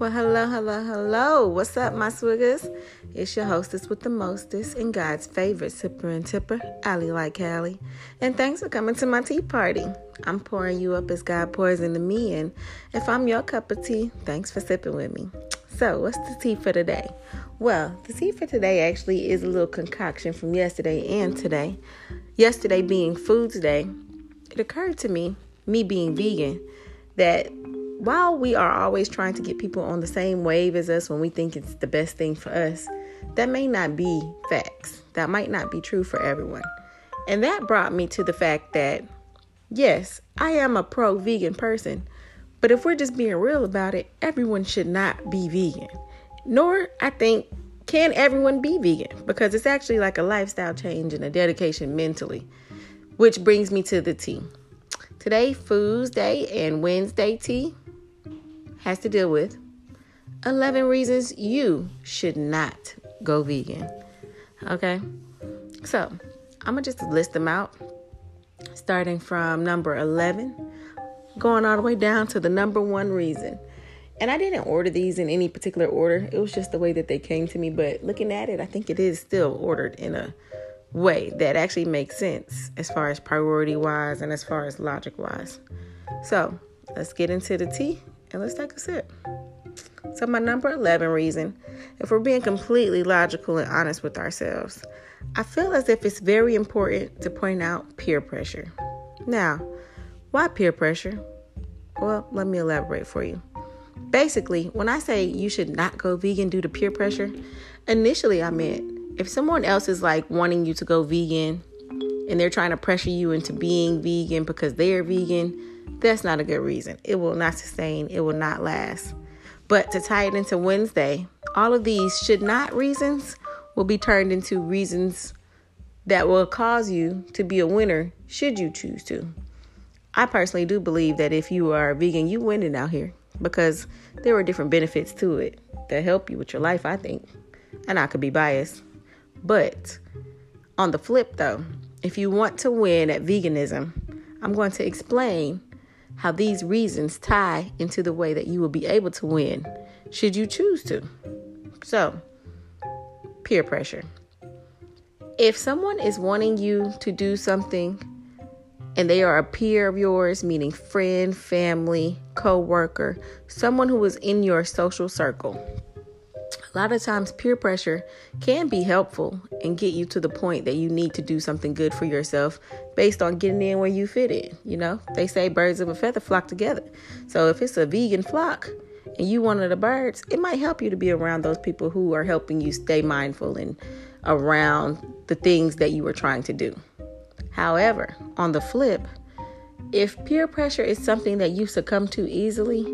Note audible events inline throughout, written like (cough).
Well, hello, hello, hello. What's up, my swiggers? It's your hostess with the mostest and God's favorite sipper and tipper, Allie like Callie. And thanks for coming to my tea party. I'm pouring you up as God pours into me. And if I'm your cup of tea, thanks for sipping with me. So, what's the tea for today? Well, the tea for today actually is a little concoction from yesterday and today. Yesterday being Foods Day, it occurred to me, me being vegan, that while we are always trying to get people on the same wave as us when we think it's the best thing for us, that may not be facts. That might not be true for everyone. And that brought me to the fact that, yes, I am a pro vegan person, but if we're just being real about it, everyone should not be vegan. Nor, I think, can everyone be vegan because it's actually like a lifestyle change and a dedication mentally. Which brings me to the tea. Today, Foods Day and Wednesday tea has to deal with 11 reasons you should not go vegan. Okay? So, I'm going to just list them out, starting from number 11, going all the way down to the number one reason. And I didn't order these in any particular order, it was just the way that they came to me. But looking at it, I think it is still ordered in a way that actually makes sense as far as priority wise and as far as logic wise. So, let's get into the tea and let's take a sip. So, my number 11 reason, if we're being completely logical and honest with ourselves, I feel as if it's very important to point out peer pressure. Now, why peer pressure? Well, let me elaborate for you. Basically, when I say you should not go vegan due to peer pressure, initially I meant if someone else is like wanting you to go vegan and they're trying to pressure you into being vegan because they're vegan, that's not a good reason. It will not sustain, it will not last. But to tie it into Wednesday, all of these should not reasons will be turned into reasons that will cause you to be a winner should you choose to. I personally do believe that if you are vegan, you winning out here because there are different benefits to it that help you with your life, I think. And I could be biased. But on the flip, though, if you want to win at veganism, I'm going to explain how these reasons tie into the way that you will be able to win should you choose to. So, peer pressure. If someone is wanting you to do something and they are a peer of yours, meaning friend, family, co worker, someone who is in your social circle, a lot of times peer pressure can be helpful and get you to the point that you need to do something good for yourself based on getting in where you fit in. You know, they say birds of a feather flock together. So if it's a vegan flock and you one of the birds, it might help you to be around those people who are helping you stay mindful and around the things that you were trying to do. However, on the flip, if peer pressure is something that you succumb to easily,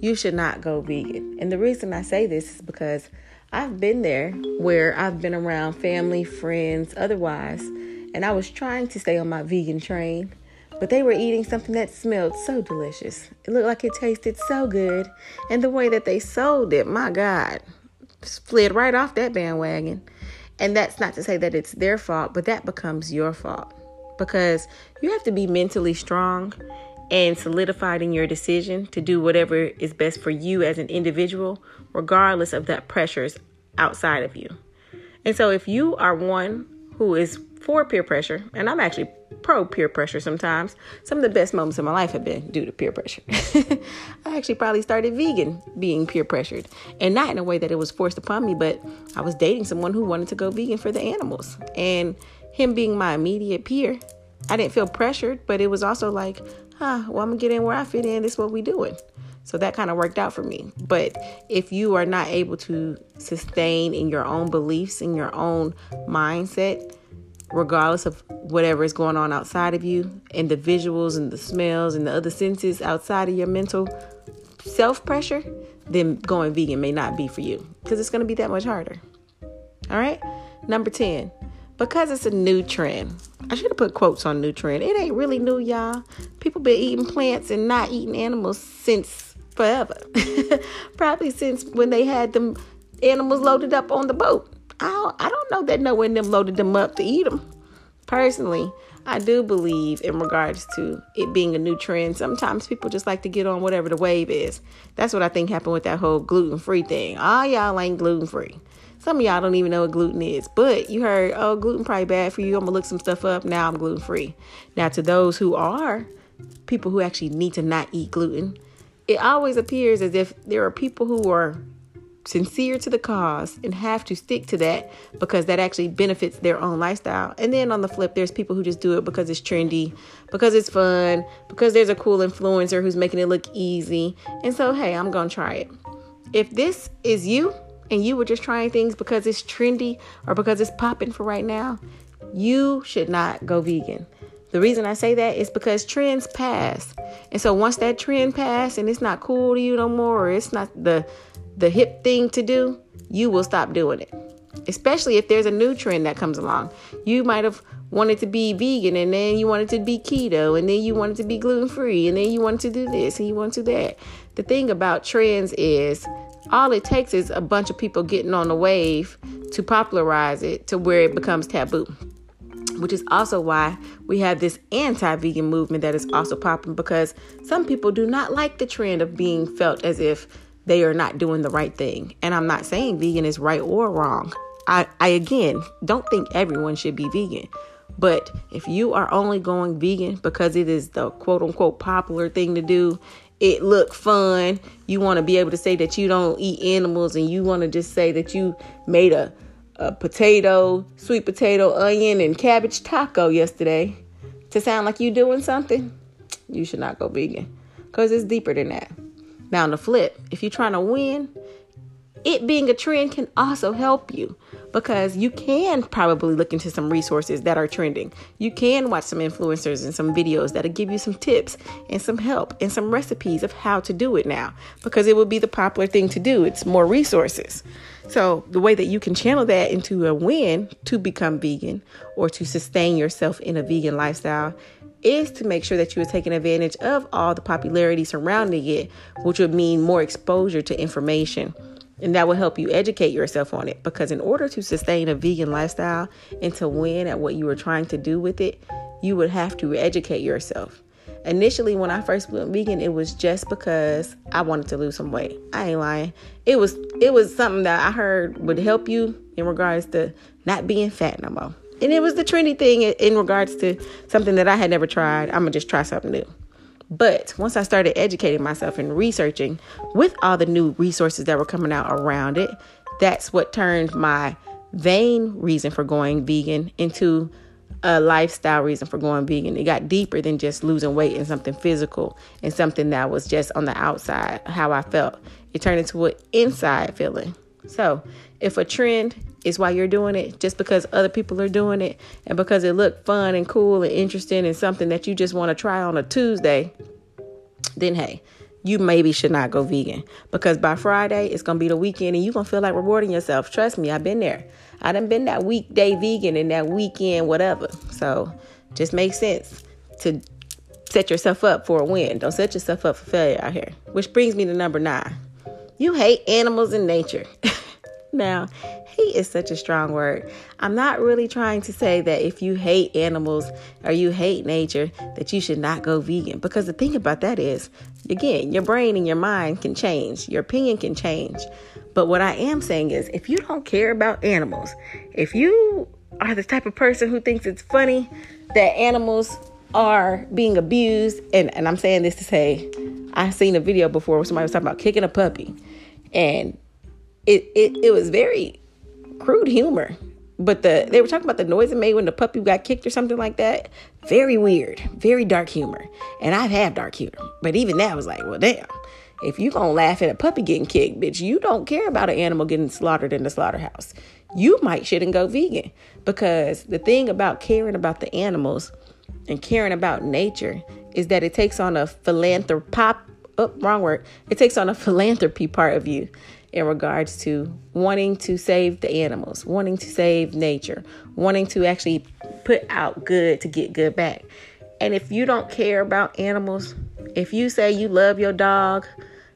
you should not go vegan. And the reason I say this is because I've been there where I've been around family, friends, otherwise, and I was trying to stay on my vegan train, but they were eating something that smelled so delicious. It looked like it tasted so good, and the way that they sold it, my God, slid right off that bandwagon. And that's not to say that it's their fault, but that becomes your fault because you have to be mentally strong and solidified in your decision to do whatever is best for you as an individual, regardless of that pressures outside of you. And so, if you are one who is for peer pressure, and I'm actually pro peer pressure sometimes, some of the best moments of my life have been due to peer pressure. (laughs) I actually probably started vegan being peer pressured, and not in a way that it was forced upon me, but I was dating someone who wanted to go vegan for the animals, and him being my immediate peer. I didn't feel pressured, but it was also like, huh, well, I'm gonna get in where I fit in. This is what we doing. So that kind of worked out for me. But if you are not able to sustain in your own beliefs, in your own mindset, regardless of whatever is going on outside of you, and the visuals and the smells and the other senses outside of your mental self pressure, then going vegan may not be for you because it's going to be that much harder. All right. Number 10, because it's a new trend. I should have put quotes on new trend. It ain't really new, y'all. People been eating plants and not eating animals since forever. (laughs) Probably since when they had them animals loaded up on the boat. I don't, I don't know that no one them loaded them up to eat them. Personally, I do believe in regards to it being a new trend. Sometimes people just like to get on whatever the wave is. That's what I think happened with that whole gluten free thing. All y'all ain't gluten free. Some of y'all don't even know what gluten is, but you heard, oh, gluten probably bad for you. I'm gonna look some stuff up. Now I'm gluten free. Now, to those who are people who actually need to not eat gluten, it always appears as if there are people who are sincere to the cause and have to stick to that because that actually benefits their own lifestyle. And then on the flip, there's people who just do it because it's trendy, because it's fun, because there's a cool influencer who's making it look easy. And so, hey, I'm going to try it. If this is you and you were just trying things because it's trendy or because it's popping for right now, you should not go vegan. The reason I say that is because trends pass. And so once that trend pass and it's not cool to you no more, or it's not the the hip thing to do, you will stop doing it. Especially if there's a new trend that comes along. You might have wanted to be vegan and then you wanted to be keto and then you wanted to be gluten free and then you wanted to do this and you wanted to do that. The thing about trends is all it takes is a bunch of people getting on the wave to popularize it to where it becomes taboo. Which is also why we have this anti vegan movement that is also popping because some people do not like the trend of being felt as if they are not doing the right thing. And I'm not saying vegan is right or wrong. I, I again don't think everyone should be vegan. But if you are only going vegan because it is the quote unquote popular thing to do, it look fun, you want to be able to say that you don't eat animals and you want to just say that you made a, a potato, sweet potato, onion, and cabbage taco yesterday to sound like you doing something, you should not go vegan because it's deeper than that. Now, on the flip, if you're trying to win, it being a trend can also help you because you can probably look into some resources that are trending. You can watch some influencers and some videos that'll give you some tips and some help and some recipes of how to do it now because it will be the popular thing to do. It's more resources. So, the way that you can channel that into a win to become vegan or to sustain yourself in a vegan lifestyle is to make sure that you are taking advantage of all the popularity surrounding it, which would mean more exposure to information. And that will help you educate yourself on it. Because in order to sustain a vegan lifestyle and to win at what you were trying to do with it, you would have to educate yourself. Initially, when I first went vegan, it was just because I wanted to lose some weight. I ain't lying. It was it was something that I heard would help you in regards to not being fat no more. And it was the trendy thing in regards to something that I had never tried. I'm to just try something new. But once I started educating myself and researching with all the new resources that were coming out around it, that's what turned my vain reason for going vegan into a lifestyle reason for going vegan. It got deeper than just losing weight and something physical and something that was just on the outside, how I felt. It turned into an inside feeling. So, if a trend is why you're doing it just because other people are doing it and because it looked fun and cool and interesting and something that you just want to try on a Tuesday, then hey, you maybe should not go vegan because by Friday it's gonna be the weekend and you're gonna feel like rewarding yourself. Trust me, I've been there. I done been that weekday vegan and that weekend whatever. So just makes sense to set yourself up for a win. Don't set yourself up for failure out here. Which brings me to number nine. You hate animals and nature. (laughs) now, hate is such a strong word. I'm not really trying to say that if you hate animals or you hate nature, that you should not go vegan. Because the thing about that is, again, your brain and your mind can change, your opinion can change. But what I am saying is, if you don't care about animals, if you are the type of person who thinks it's funny that animals are being abused, and, and I'm saying this to say, I've seen a video before where somebody was talking about kicking a puppy, and it, it, it was very crude humor. But the they were talking about the noise it made when the puppy got kicked or something like that. Very weird, very dark humor. And I've had dark humor, but even that was like, well, damn. If you gonna laugh at a puppy getting kicked, bitch, you don't care about an animal getting slaughtered in the slaughterhouse. You might shouldn't go vegan because the thing about caring about the animals and caring about nature is that it takes on a philanthropy. Oh, wrong word. It takes on a philanthropy part of you in regards to wanting to save the animals, wanting to save nature, wanting to actually put out good to get good back. And if you don't care about animals, if you say you love your dog,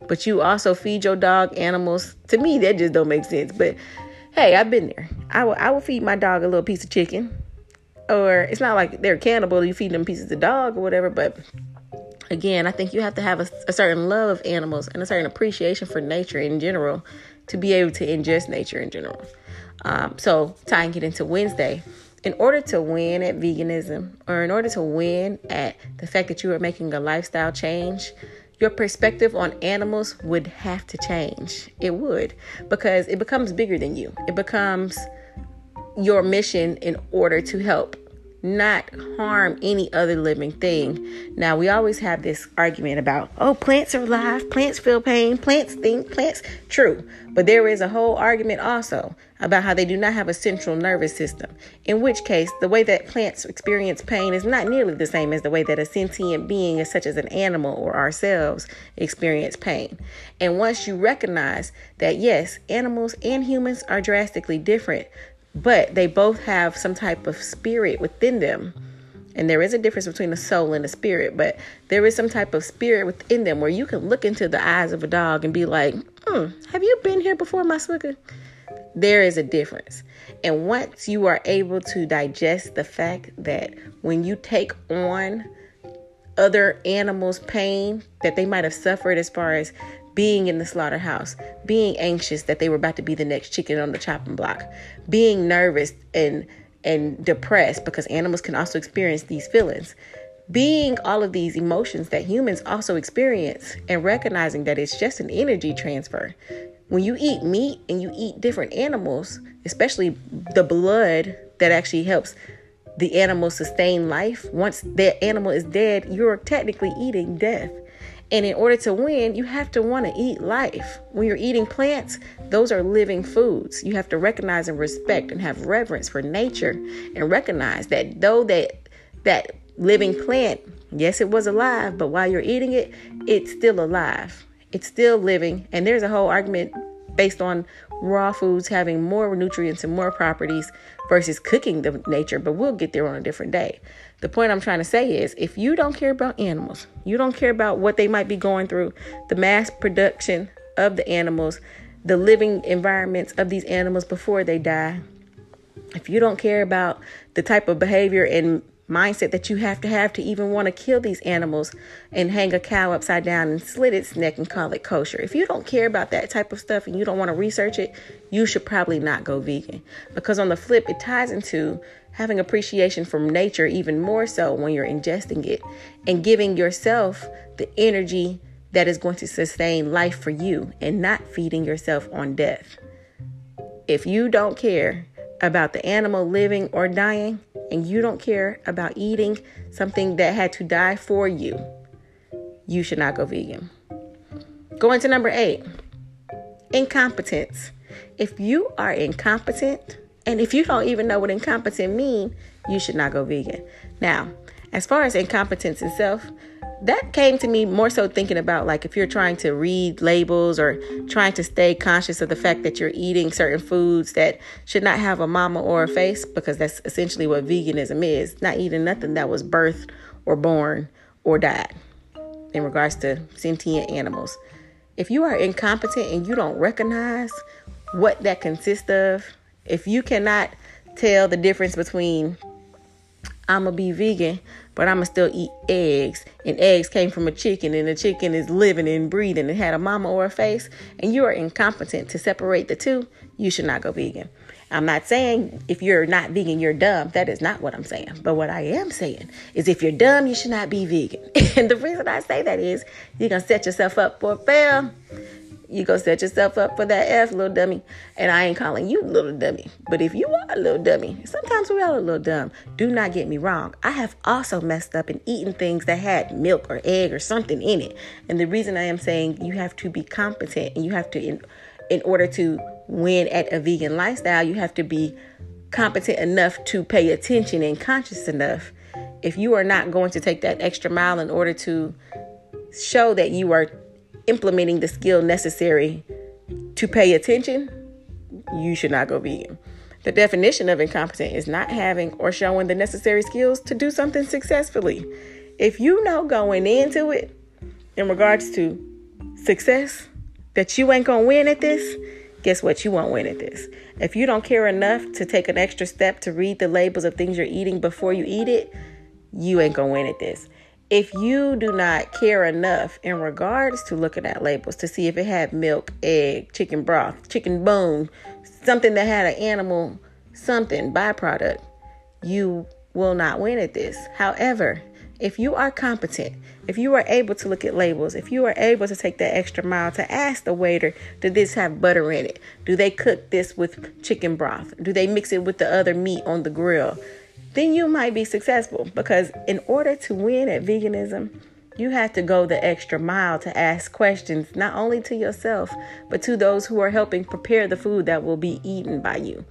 but you also feed your dog animals, to me that just don't make sense. But hey, I've been there. I will I will feed my dog a little piece of chicken. or it's not like they're cannibal, you feed them pieces of dog or whatever, but again, I think you have to have a, a, certain love of animals and a certain appreciation for nature in general to be able to ingest nature in general. Um, so, tying it into Wednesday, in order to win at veganism or in order to win at the fact that you are making a lifestyle change, your perspective on animals would have to change. It would because it becomes bigger than you. It becomes your mission in order to help not harm any other living thing. Now, we always have this argument about, oh, plants are alive, plants feel pain, plants think, plants. True. But there is a whole argument also about how they do not have a central nervous system, in which case, the way that plants experience pain is not nearly the same as the way that a sentient being, such as an animal or ourselves, experience pain. And once you recognize that, yes, animals and humans are drastically different, but they both have some type of spirit within them. And there is a difference between a soul and a spirit, but there is some type of spirit within them where you can look into the eyes of a dog and be like, hmm, have you been here before, my swigger? There is a difference. And once you are able to digest the fact that when you take on other animals' pain that they might have suffered as far as being in the slaughterhouse, being anxious that they were about to be the next chicken on the chopping block, being nervous and and depressed because animals can also experience these feelings. Being all of these emotions that humans also experience and recognizing that it's just an energy transfer. When you eat meat and you eat different animals, especially the blood that actually helps the animal sustain life, once that animal is dead, you're technically eating death. And in order to win, you have to want to eat life. When you're eating plants, those are living foods. You have to recognize and respect and have reverence for nature and recognize that though that that living plant, yes, it was alive, but while you're eating it, it's still alive. It's still living. And there's a whole argument based on raw foods having more nutrients and more properties versus cooking the nature, but we'll get there on a different day. The point I'm trying to say is if you don't care about animals, you don't care about what they might be going through, the mass production of the animals, the living environments of these animals before they die, if you don't care about the type of behavior and mindset that you have to have to even want to kill these animals and hang a cow upside down and slit its neck and call it kosher. If you don't care about that type of stuff and you don't want to research it, you should probably not go vegan. Because on the flip, it ties into having appreciation from nature even more so when you're ingesting it and giving yourself the energy that is going to sustain life for you and not feeding yourself on death. If you don't care about the animal living or dying, and you don't care about eating something that had to die for you, you should not go vegan. Going to number eight incompetence. If you are incompetent, and if you don't even know what incompetent mean, you should not go vegan. Now, as far as incompetence itself, that came to me more so thinking about like if you're trying to read labels or trying to stay conscious of the fact that you're eating certain foods that should not have a mama or a face because that's essentially what veganism is. Not eating nothing that was birthed or born or died in regards to sentient animals. If you are incompetent and you don't recognize what that consists of if you cannot tell the difference between I'm gonna be vegan, but I'm gonna still eat eggs. And eggs came from a chicken, and the chicken is living and breathing and had a mama or a face, and you are incompetent to separate the two, you should not go vegan. I'm not saying if you're not vegan, you're dumb. That is not what I'm saying. But what I am saying is if you're dumb, you should not be vegan. (laughs) and the reason I say that is you're gonna set yourself up for fail you go set yourself up for that F, little dummy. And I ain't calling you little dummy. But if you are a little dummy, sometimes we are a little dumb. Do not get me wrong. I have also messed up and eaten things that had milk or egg or something in it. And the reason I am saying you have to be competent and you have to, in, in order to win at a vegan lifestyle, you have to be competent enough to pay attention and conscious enough. If you are not going to take that extra mile in order to show that you are implementing the skill necessary to pay attention, you should not go vegan. The definition of incompetent is not having or showing the necessary skills to do something successfully. If you know going into it in regards to success that you ain't gonna win at this, guess what? You won't win at this. If you don't care enough to take an extra step to read the labels of things you're eating before you eat it, you ain't gonna win at this. If you do not care enough in regards to looking at labels to see if it had milk, egg, chicken broth, chicken bone, something that had an animal something byproduct, you will not win at this. However, if you are competent, if you are able to look at labels, if you are able to take that extra mile to ask the waiter, did this have butter in it? Do they cook this with chicken broth? Do they mix it with the other meat on the grill? Then you might be successful because in order to win at veganism, you have to go the extra mile to ask questions, not only to yourself, but to those who are helping prepare the food that will be eaten by you.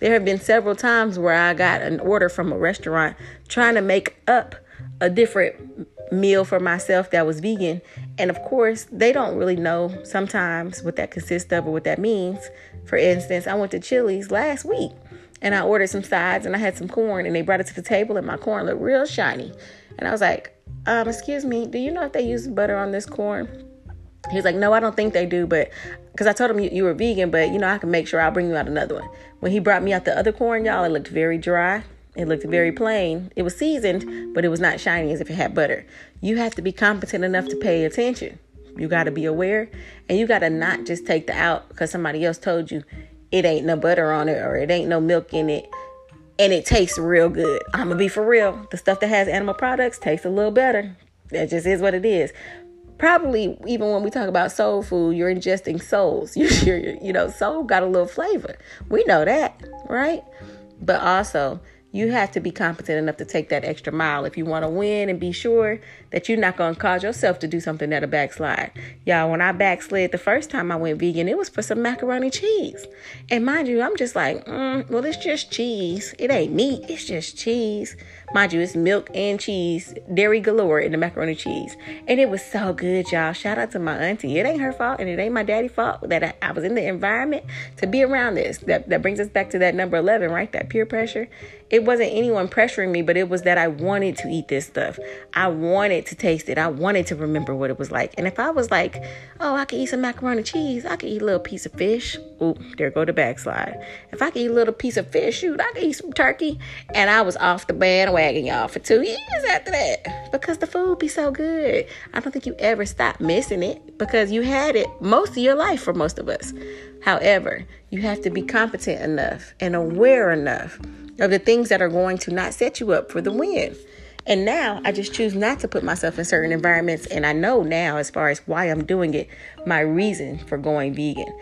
There have been several times where I got an order from a restaurant trying to make up a different meal for myself that was vegan. And of course, they don't really know sometimes what that consists of or what that means. For instance, I went to Chili's last week and I ordered some sides and I had some corn and they brought it to the table and my corn looked real shiny. And I was like, um, excuse me, do you know if they use butter on this corn? He's like, no, I don't think they do, but because I told him you, you were vegan, but you know, I can make sure I'll bring you out another one. When he brought me out the other corn, y'all, it looked very dry. It looked very plain. It was seasoned, but it was not shiny as if it had butter. You have to be competent enough to pay attention. You got to be aware, and you got to not just take the out because somebody else told you it ain't no butter on it or it ain't no milk in it and it tastes real good. I'm gonna be for real. The stuff that has animal products tastes a little better. That just is what it is. Probably even when we talk about soul food, you're ingesting souls. (laughs) You you know, soul got a little flavor. We know that, right? But also you have to be competent enough to take that extra mile if you want to win and be sure that you're not going to cause yourself to do something that'll backslide. Y'all, when I backslid the first time I went vegan, it was for some macaroni cheese. And mind you, I'm just like, mm, well, it's just cheese. It ain't meat, it's just cheese. Mind you, it's milk and cheese, dairy galore in the macaroni cheese. And it was so good, y'all. Shout out to my auntie. It ain't her fault and it ain't my daddy's fault that I, I was in the environment to be around this. That, that brings us back to that number 11, right? That peer pressure. It wasn't anyone pressuring me, but it was that I wanted to eat this stuff. I wanted to taste it. I wanted to remember what it was like. And if I was like, oh, I could eat some macaroni cheese, I could eat a little piece of fish. Ooh, there go the backslide. If I could eat a little piece of fish, shoot, I could eat some turkey. And I was off the bandwagon, y'all, for two years after that because the food be so good. I don't think you ever stop missing it because you had it most of your life for most of us. However, you have to be competent enough and aware enough of the things that are going to not set you up for the win. And now I just choose not to put myself in certain environments. And I know now, as far as why I'm doing it, my reason for going vegan.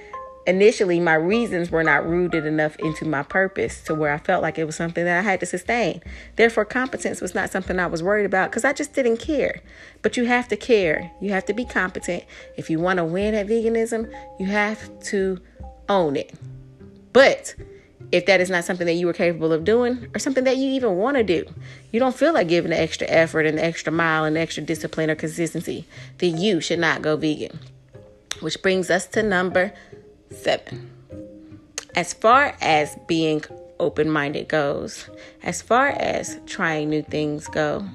Initially, my reasons were not rooted enough into my purpose to where I felt like it was something that I had to sustain. Therefore, competence was not something I was worried about because I just didn't care. But you have to care, you have to be competent. If you want to win at veganism, you have to own it. But if that is not something that you are capable of doing or something that you even want to do, you don't feel like giving the extra effort and the extra mile and the extra discipline or consistency, then you should not go vegan. Which brings us to number seven. As far as being open minded goes, as far as trying new things go,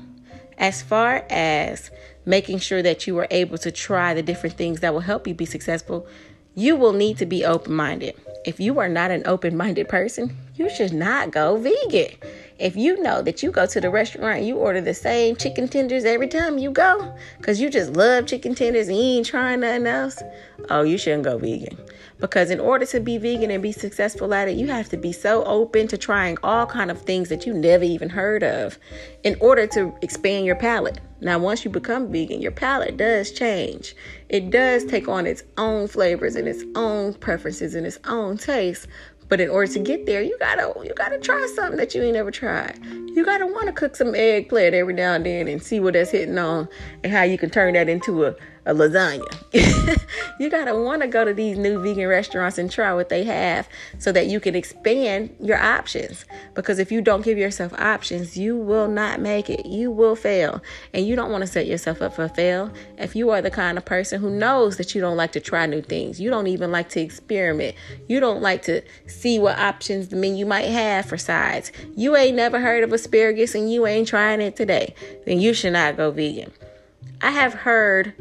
as far as making sure that you are able to try the different things that will help you be successful, you will need to be open minded. If you are not an open minded person, you should not go vegan. If you know that you go to the restaurant, and you order the same chicken tenders every time you go because you just love chicken tenders and you ain't trying nothing else, oh, you shouldn't go vegan. Because in order to be vegan and be successful at it, you have to be so open to trying all kind of things that you never even heard of in order to expand your palate. Now, once you become vegan, your palate does change. It does take on its own flavors and its own preferences and its own taste. But in order to get there, you gotta you gotta try something that you ain't ever tried. You gotta want to cook some eggplant every now and then and see what that's hitting on and how you can turn that into a a lasagna. (laughs) you gotta want to go to these new vegan restaurants and try what they have so that you can expand your options. Because if you don't give yourself options, you will not make it. You will fail. And you don't want to set yourself up for fail. If you are the kind of person who knows that you don't like to try new things, you don't even like to experiment, you don't like to see what options the menu might have for sides, you ain't never heard of asparagus and you ain't trying it today, then you should not go vegan. I have heard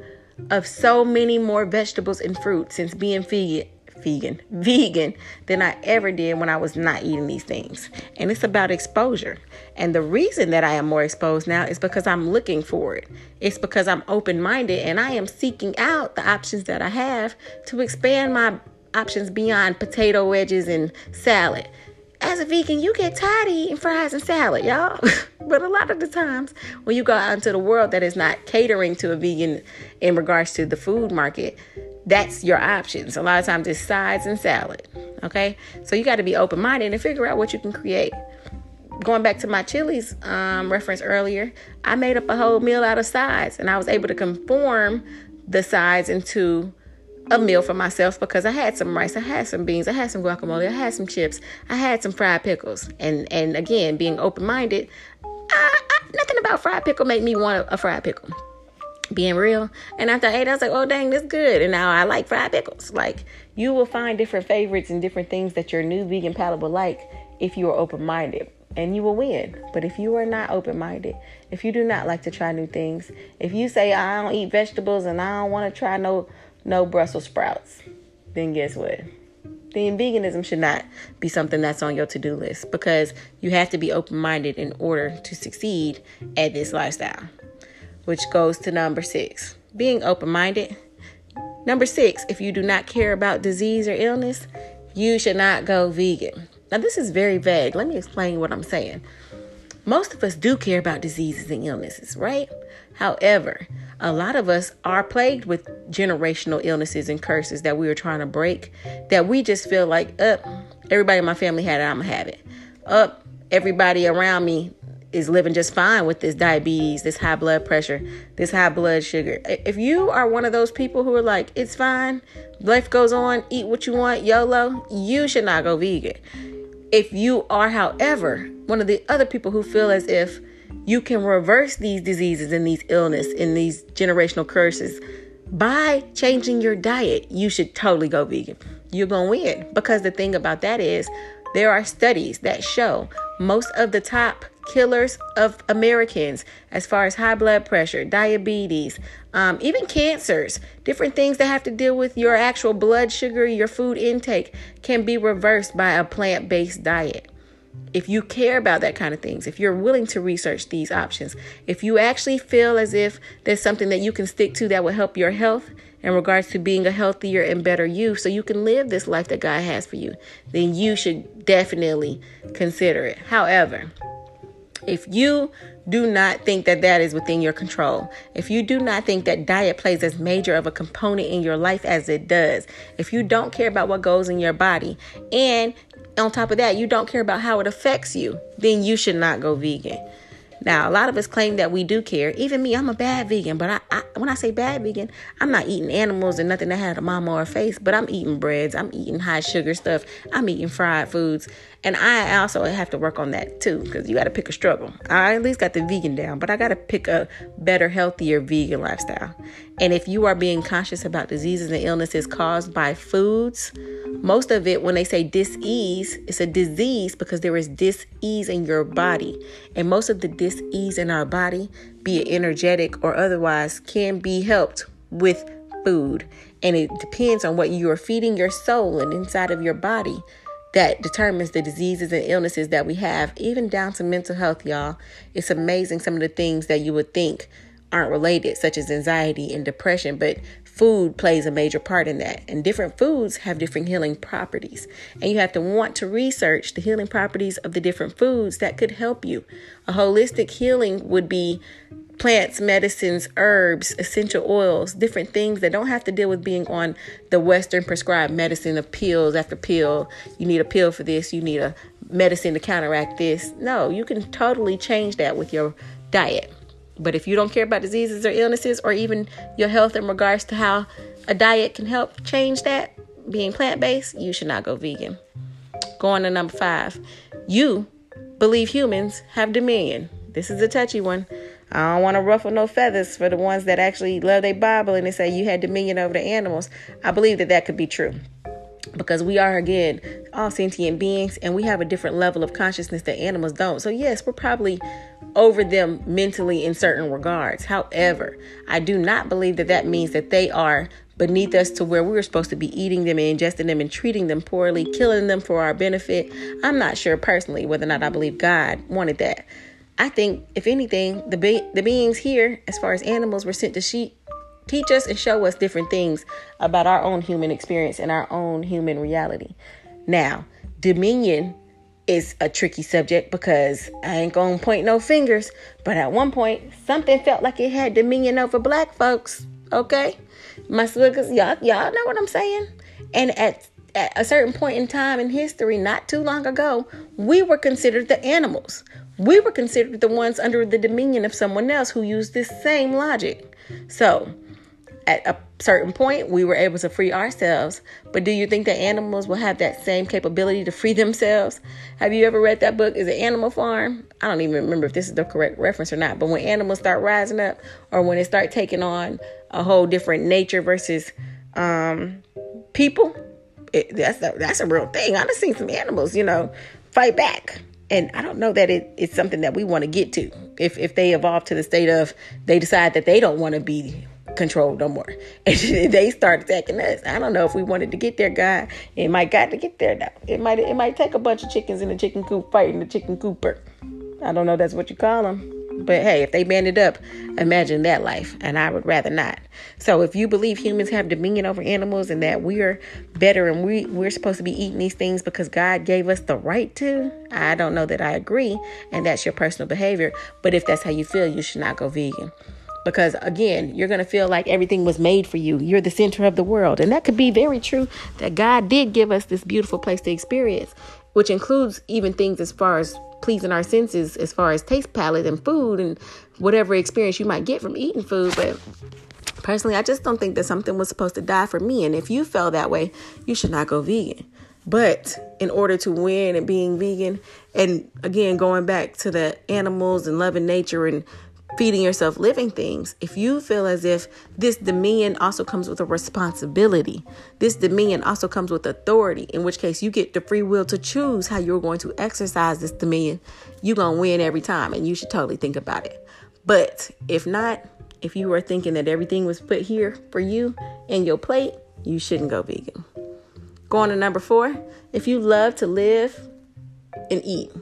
of so many more vegetables and fruits since being vegan vegan, vegan than I ever did when I was not eating these things. And it's about exposure. And the reason that I am more exposed now is because I'm looking for it. It's because I'm open minded and I am seeking out the options that I have to expand my options beyond potato wedges and salad. As a vegan, you get tired of eating fries and salad, y'all. (laughs) but a lot of the times when you go out into the world that is not catering to a vegan in regards to the food market, that's your options. A lot of times it's sides and salad. Okay? So you got to be open minded and figure out what you can create. Going back to my Chili's um, reference earlier, I made up a whole meal out of sides and I was able to conform the sides into a meal for myself because I had some rice, I had some beans, I had some guacamole, I had some chips, I had some fried pickles. And and again, being open minded, nothing about fried pickle made me want a, a fried pickle being real. And after I ate, I was like, oh, dang, that's good. And now I like fried pickles. Like, you will find different favorites and different things that your new vegan palate will like if you are open minded. And you will win. But if you are not open minded, if you do not like to try new things, if you say I don't eat vegetables and I don't want to try no no Brussels sprouts, then guess what? Then veganism should not be something that's on your to-do list because you have to be open-minded in order to succeed at this lifestyle which goes to number six being open minded. Number six, if you do not care about disease or illness, you should not go vegan. Now, this is very vague. Let me explain what I'm saying. Most of us do care about diseases and illnesses, right? However, a lot of us are plagued with generational illnesses and curses that we are trying to break that we just feel like, up, uh, everybody in my family had it, I'm gonna have it. Up, uh, everybody around me is living just fine with this diabetes, this high blood pressure, this high blood sugar. If you are one of those people who are like, it's fine, life goes on, eat what you want, YOLO, you should not go vegan. If you are, however, one of the other people who feel as if you can reverse these diseases and these illness and these generational curses by changing your diet, you should totally go vegan. You're going to win because the thing about that is there are studies that show most of the top killers of Americans as far as high blood pressure, diabetes, um, even cancers, different things that have to deal with your actual blood sugar, your food intake can be reversed by a plant based diet. If you care about that kind of things, if you're willing to research these options, if you actually feel as if there's something that you can stick to that will help your health in regards to being a healthier and better you so you can live this life that God has for you, then you should definitely consider it. However, if you do not think that that is within your control, if you do not think that diet plays as major of a component in your life as it does, if you don't care about what goes in your body, and on top of that, you don't care about how it affects you, then you should not go vegan. Now, a lot of us claim that we do care. Even me, I'm a bad vegan, but I, I, when I say bad vegan, I'm not eating animals and nothing that had a mama or a face, but I'm eating breads, I'm eating high sugar stuff, I'm eating fried foods, and I also have to work on that too, because you got to pick a struggle. I at least got the vegan down, but I got to pick a better, healthier vegan lifestyle. And if you are being conscious about diseases and illnesses caused by foods, most of it, when they say dis-ease, it's a disease because there is dis-ease in your body. And most of the dis-ease in our body, be it energetic or otherwise, can be helped with food. And it depends on what you are feeding your soul and inside of your body that determines the diseases and illnesses that we have, even down to mental health, y'all. It's amazing some of the things that you would think aren't related, such as anxiety and depression, but food plays a major part in that. And different foods have different healing properties. And you have to want to research the healing properties of the different foods that could help you. A holistic healing would be plants, medicines, herbs, essential oils, different things that don't have to deal with being on the Western prescribed medicine of pills after pill. You need a pill for this, you need a medicine to counteract this. No, you can totally change that with your diet. But if you don't care about diseases or illnesses or even your health in regards to how a diet can help change that, being plant based, you should not go vegan. Going to number five, you believe humans have dominion. This is a touchy one. I don't want to ruffle no feathers for the ones that actually love their Bible and they say you had dominion over the animals. I believe that that could be true because we are again all sentient beings and we have a different level of consciousness that animals don't. So yes, we're probably over them mentally in certain regards. However, I do not believe that that means that they are beneath us to where we were supposed to be eating them and ingesting them and treating them poorly, killing them for our benefit. I'm not sure personally whether or not I believe God wanted that. I think, if anything, the be- the beings here, as far as animals, were sent to sheep, teach us and show us different things about our own human experience and our own human reality. Now, dominion is a tricky subject because I ain't gonna point no fingers, but at one point something felt like it had dominion over black folks. Okay, my swiggers, y'all, y'all know what I'm saying. And at at a certain point in time in history, not too long ago, we were considered the animals. We were considered the ones under the dominion of someone else who used this same logic. So at a certain point we were able to free ourselves. But do you think that animals will have that same capability to free themselves? Have you ever read that book? Is it animal farm? I don't even remember if this is the correct reference or not but when animals start rising up or when they start taking on a whole different nature versus um, people it, that's a, that's a real thing. I've seen some animals you know fight back. And I don't know that it, it's something that we want to get to. If if they evolve to the state of they decide that they don't want to be control no more. (laughs) And they start attacking us. I don't know if we wanted to get there, God. It might got to get there now. It might it might take a bunch of chickens in a chicken coop fighting the chicken cooper. I don't know that's what you call them. But hey, if they banded up, imagine that life. And I would rather not. So if you believe humans have dominion over animals and that we are better and we, we're supposed to be eating these things because God gave us the right to, I don't know that I agree. And that's your personal behavior. But if that's how you feel, you should not go vegan because again you're going to feel like everything was made for you. You're the center of the world. And that could be very true that god did give us this beautiful place to experience which includes even things as far as pleasing our senses as far as taste palette and food and whatever experience you might get from eating food. But personally i just don't think that something was supposed to die for me. And if you feel that way you should not go vegan. But in order to win and being vegan and again going back to the animals and loving nature and feeding yourself living things, if you feel as if this dominion also comes with a responsibility, this dominion also comes with authority, in which case you get the free will to choose how you're going to exercise this dominion, you're going to win every time. And you should totally think about it. But if not, if you are thinking that everything was put here for you in your plate, you shouldn't go vegan. Going to number four, if you love to live and eat,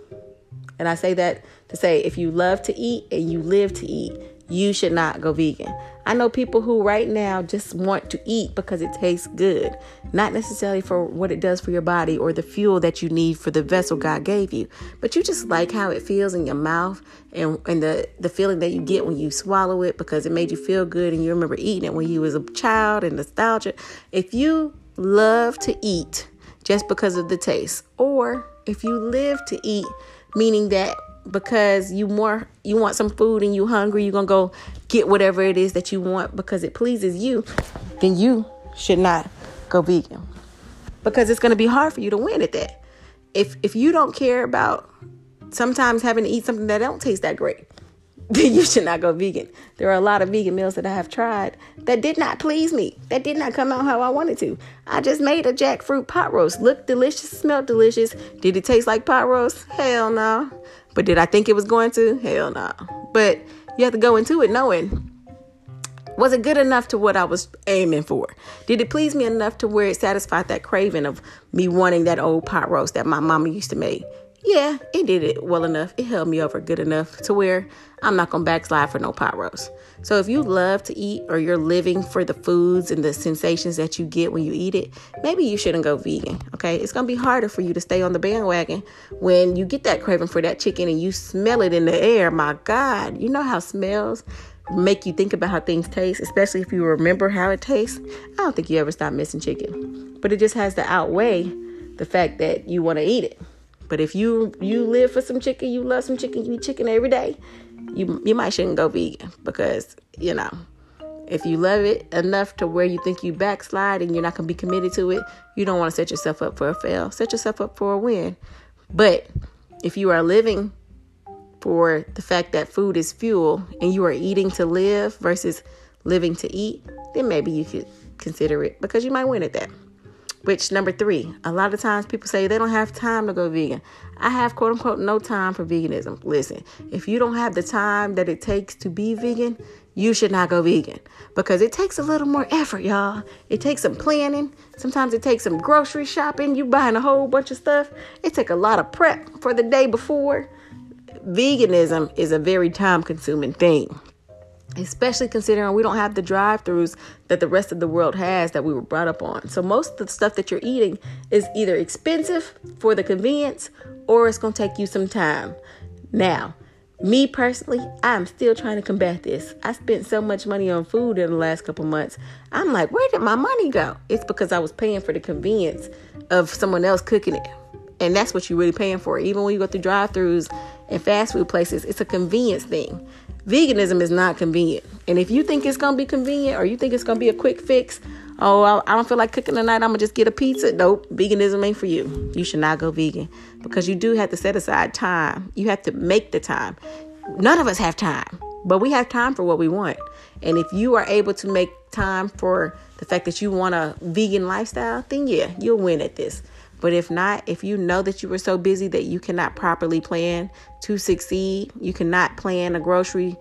and I say that to say if you love to eat and you live to eat, you should not go vegan. I know people who right now just want to eat because it tastes good, not necessarily for what it does for your body or the fuel that you need for the vessel God gave you, but you just like how it feels in your mouth and, and the, the feeling that you get when you swallow it because it made you feel good and you remember eating it when you was a child and nostalgia. If you love to eat just because of the taste, or if you live to eat, meaning that because you more you want some food and you hungry you're gonna go get whatever it is that you want because it pleases you then you should not go vegan because it's gonna be hard for you to win at that if if you don't care about sometimes having to eat something that don't taste that great (laughs) then you should not go vegan. There are a lot of vegan meals that I have tried that did not please me, that did not come out how I wanted to. I just made a jackfruit pot roast. Looked delicious, smelled delicious. Did it taste like pot roast? Hell no. But did I think it was going to? Hell no. But you have to go into it knowing was it good enough to what I was aiming for? Did it please me enough to where it satisfied that craving of me wanting that old pot roast that my mama used to make? yeah, it did it well enough. It held me over good enough to where I'm not gonna backslide for no pot roast. So if you love to eat or you're living for the foods and the sensations that you get when you eat it, maybe you shouldn't go vegan. Okay, it's gonna be harder for you to stay on the bandwagon when you get that craving for that chicken and you smell it in the air. My God, you know how smells make you think about how things taste, especially if you remember how it tastes. I don't think you ever stop missing chicken, but it just has to outweigh the fact that you want to eat it. But if you you live for some chicken, you love some chicken, you eat chicken every day, you you might shouldn't go vegan because you know if you love it enough to where you think you backslide and you're not gonna be committed to it, you don't want to set yourself up for a fail. Set yourself up for a win. But if you are living for the fact that food is fuel and you are eating to live versus living to eat, then maybe you could consider it because you might win at that. Which number three, a lot of times people say they don't have time to go vegan. I have quote unquote no time for veganism. Listen, if you don't have the time that it takes to be vegan, you should not go vegan because it takes a little more effort, y'all. It takes some planning. Sometimes it takes some grocery shopping. You buying a whole bunch of stuff. It takes a lot of prep for the day before. Veganism is a very time consuming thing especially considering we don't have the drive-throughs that the rest of the world has that we were brought up on. So most of the stuff that you're eating is either expensive for the convenience or it's going to take you some time. Now, me personally, I'm still trying to combat this. I spent so much money on food in the last couple months. I'm like, where did my money go? It's because I was paying for the convenience of someone else cooking it. And that's what you're really paying for. Even when you go through drive-throughs and fast food places, it's a convenience thing. Veganism is not convenient. And if you think it's going to be convenient or you think it's going to be a quick fix, oh, I don't feel like cooking tonight, I'm going to just get a pizza. Nope, veganism ain't for you. You should not go vegan because you do have to set aside time. You have to make the time. None of us have time, but we have time for what we want. And if you are able to make time for the fact that you want a vegan lifestyle, then yeah, you'll win at this. But if not, if you know that you were so busy that you cannot properly plan to succeed, you cannot plan a grocery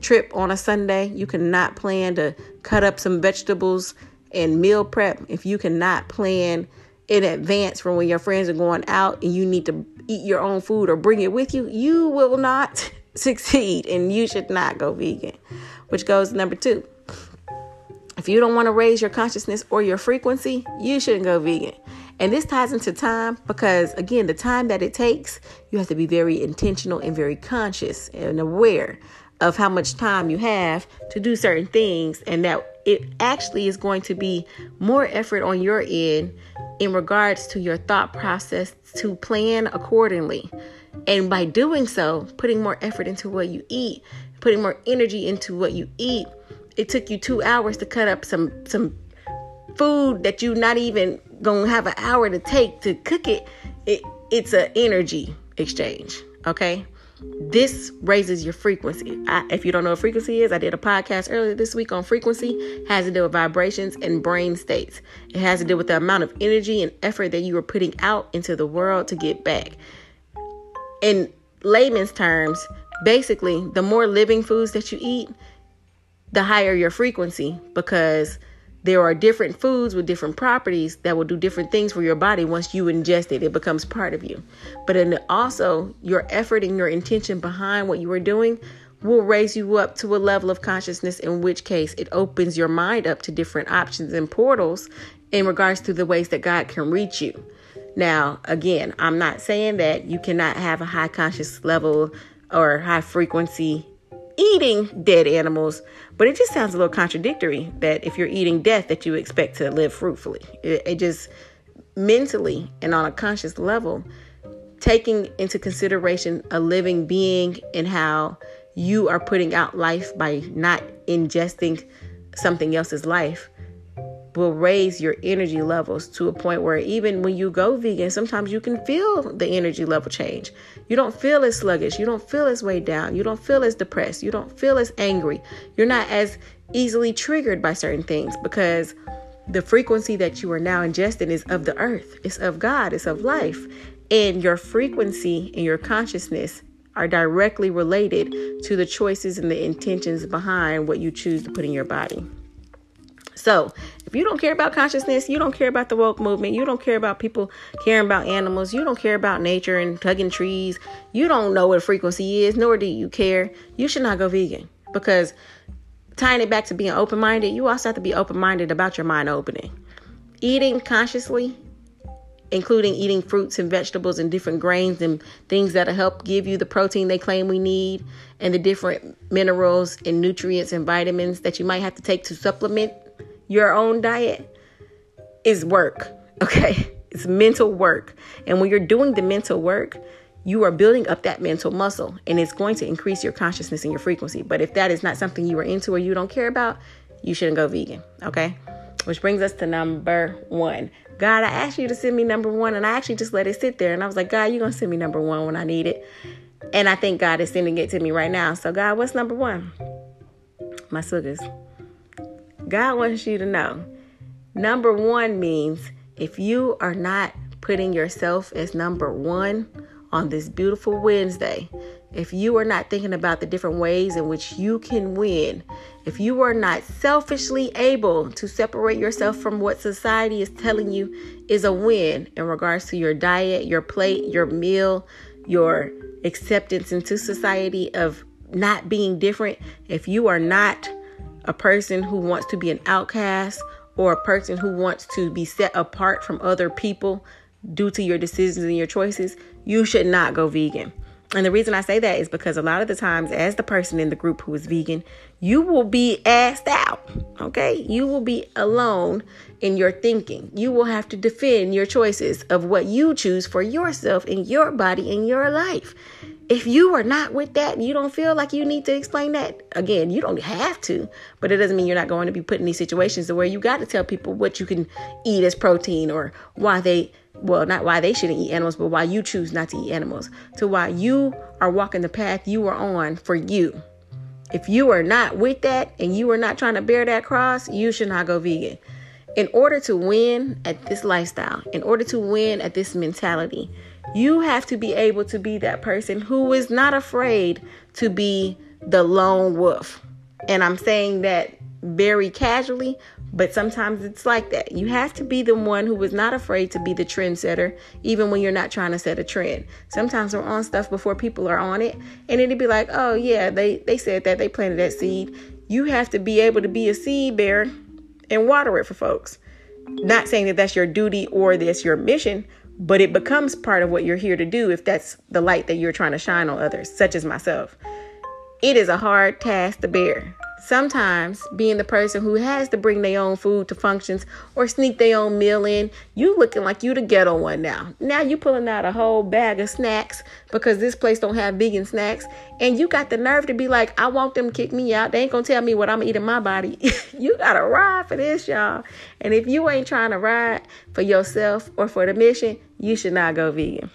trip on a Sunday, you cannot plan to cut up some vegetables and meal prep, if you cannot plan in advance from when your friends are going out and you need to eat your own food or bring it with you, you will not (laughs) succeed and you should not go vegan. Which goes number two. If you don't want to raise your consciousness or your frequency, you shouldn't go vegan. And this ties into time because, again, the time that it takes, you have to be very intentional and very conscious and aware of how much time you have to do certain things, and that it actually is going to be more effort on your end in regards to your thought process to plan accordingly. And by doing so, putting more effort into what you eat, putting more energy into what you eat, it took you two hours to cut up some some food that you not even gonna have an hour to take to cook it, it it's an energy exchange. Okay. This raises your frequency. I, if you don't know what frequency is, I did a podcast earlier this week on frequency. It has to do with vibrations and brain states. It has to do with the amount of energy and effort that you are putting out into the world to get back. In layman's terms, basically, the more living foods that you eat, the higher your frequency because there are different foods with different properties that will do different things for your body once you ingest it. It becomes part of you. But then also, your effort and your intention behind what you are doing will raise you up to a level of consciousness, in which case it opens your mind up to different options and portals in regards to the ways that God can reach you. Now, again, I'm not saying that you cannot have a high conscious level or high frequency eating dead animals, but it just sounds a little contradictory that if you're eating death that you expect to live fruitfully. It, it just mentally and on a conscious level taking into consideration a living being and how you are putting out life by not ingesting something else's life will raise your energy levels to a point where even when you go vegan, sometimes you can feel the energy level change. You don't feel as sluggish. You don't feel as weighed down. You don't feel as depressed. You don't feel as angry. You're not as easily triggered by certain things because the frequency that you are now ingesting is of the earth, it's of God, it's of life. And your frequency and your consciousness are directly related to the choices and the intentions behind what you choose to put in your body. So, if you don't care about consciousness, you don't care about the woke movement, you don't care about people caring about animals, you don't care about nature and tugging trees, you don't know what frequency is, nor do you care, you should not go vegan. Because tying it back to being open minded, you also have to be open minded about your mind opening. Eating consciously, including eating fruits and vegetables and different grains and things that'll help give you the protein they claim we need and the different minerals and nutrients and vitamins that you might have to take to supplement your own diet is work, okay? (laughs) It's mental work. And when you're doing the mental work, you are building up that mental muscle and it's going to increase your consciousness and your frequency. But if that is not something you are into or you don't care about, you shouldn't go vegan, okay? Which brings us to number one. God, I asked you to send me number one, and I actually just let it sit there. And I was like, God, you're going to send me number one when I need it. And I think God is sending it to me right now. So, God, what's number one? My sugars. God wants you to know. Number one means If you are not putting yourself as number one on this beautiful Wednesday, if you are not thinking about the different ways in which you can win, if you are not selfishly able to separate yourself from what society is telling you is a win in regards to your diet, your plate, your meal, your acceptance into society of not being different, if you are not a person who wants to be an outcast or a person who wants to be set apart from other people due to your decisions and your choices, you should not go vegan. And the reason I say that is because a lot of the times, as the person in the group who is vegan, you will be asked out. Okay. You will be alone in your thinking. You will have to defend your choices of what you choose for yourself in your body in your life. If you are not with that, you don't feel like you need to explain that. Again, you don't have to, but it doesn't mean you're not going to be put in these situations where you got to tell people what you can eat as protein or why they well, not why they shouldn't eat animals, but why you choose not to eat animals, to why you are walking the path you are on for you. If you are not with that and you are not trying to bear that cross, you should not go vegan. In order to win at this lifestyle, in order to win at this mentality, you have to be able to be that person who is not afraid to be the lone wolf. And I'm saying that very casually, but sometimes it's like that. You mm-hmm. have to be the one who is not afraid to be the trendsetter, even when you're not trying to set a trend. Sometimes we're on stuff before people are on it, and it'd be like, oh, yeah, they, they said that, they planted that seed. You have to be able to be a seed bearer and water it for folks. Not saying that that's your duty or that's your mission, but it becomes part of what you're here to do if that's the light that you're trying to shine on others, such as myself. It is a hard task to bear sometimes being the person who has to bring their own food to functions or sneak their own meal in, you looking like you the ghetto one now. Now you pulling out a whole bag of snacks because this place don't have vegan snacks, and you got the nerve to be like, I want them kick me out. They ain't gonna tell me what I'm eating my body. (laughs) you gotta ride for this, y'all. And if you ain't trying to ride for yourself or for the mission, you should not go vegan.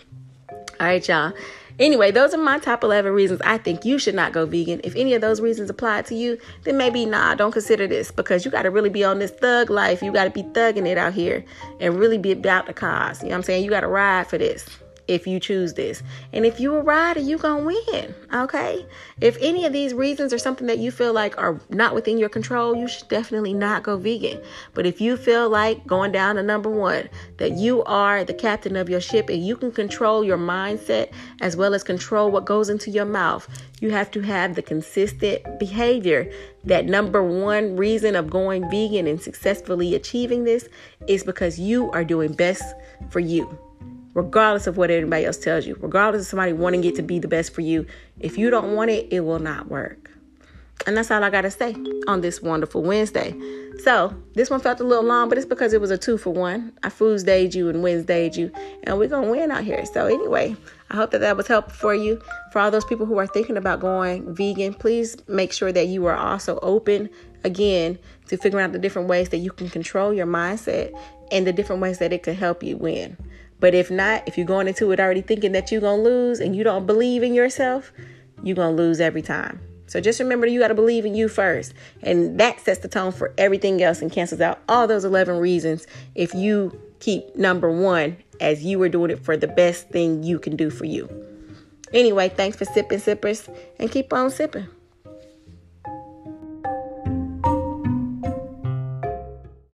All right, y'all. Anyway, those are my top 11 reasons I think you should not go vegan. If any of those reasons apply to you, then maybe nah, don't consider this because you got to really be on this thug life. You got to be thugging it out here and really be about the cause. You know what I'm saying? You got to ride for this if you choose this. And if you a rider, you gonna win. Okay. If any of these reasons are something that you feel like are not within your control, you should definitely not go vegan. But if you feel like going down to number one, that you are the captain of your ship and you can control your mindset as well as control what goes into your mouth, you have to have the consistent behavior. That number one reason of going vegan and successfully achieving this is because you are doing best for you regardless of what anybody else tells you, regardless of somebody wanting it to be the best for you. If you don't want it, it will not work. And that's all I got to say on this wonderful Wednesday. So, this one felt a little long, but it's because it was a two for one. I Foosdayed you and Wednesdayed you, and we're going to win out here. So, anyway, I hope that that was helpful for you. For all those people who are thinking about going vegan, please make sure that you are also open again to figuring out the different ways that you can control your mindset and the different ways that it can help you win. But if not, if you're going into it already thinking that you're going to lose and you don't believe in yourself, you're going to lose every time. So just remember you got to believe in you first. And that sets the tone for everything else and cancels out all those 11 reasons if you keep number one as you are doing it for the best thing you can do for you. Anyway, thanks for sipping, sippers, and keep on sipping.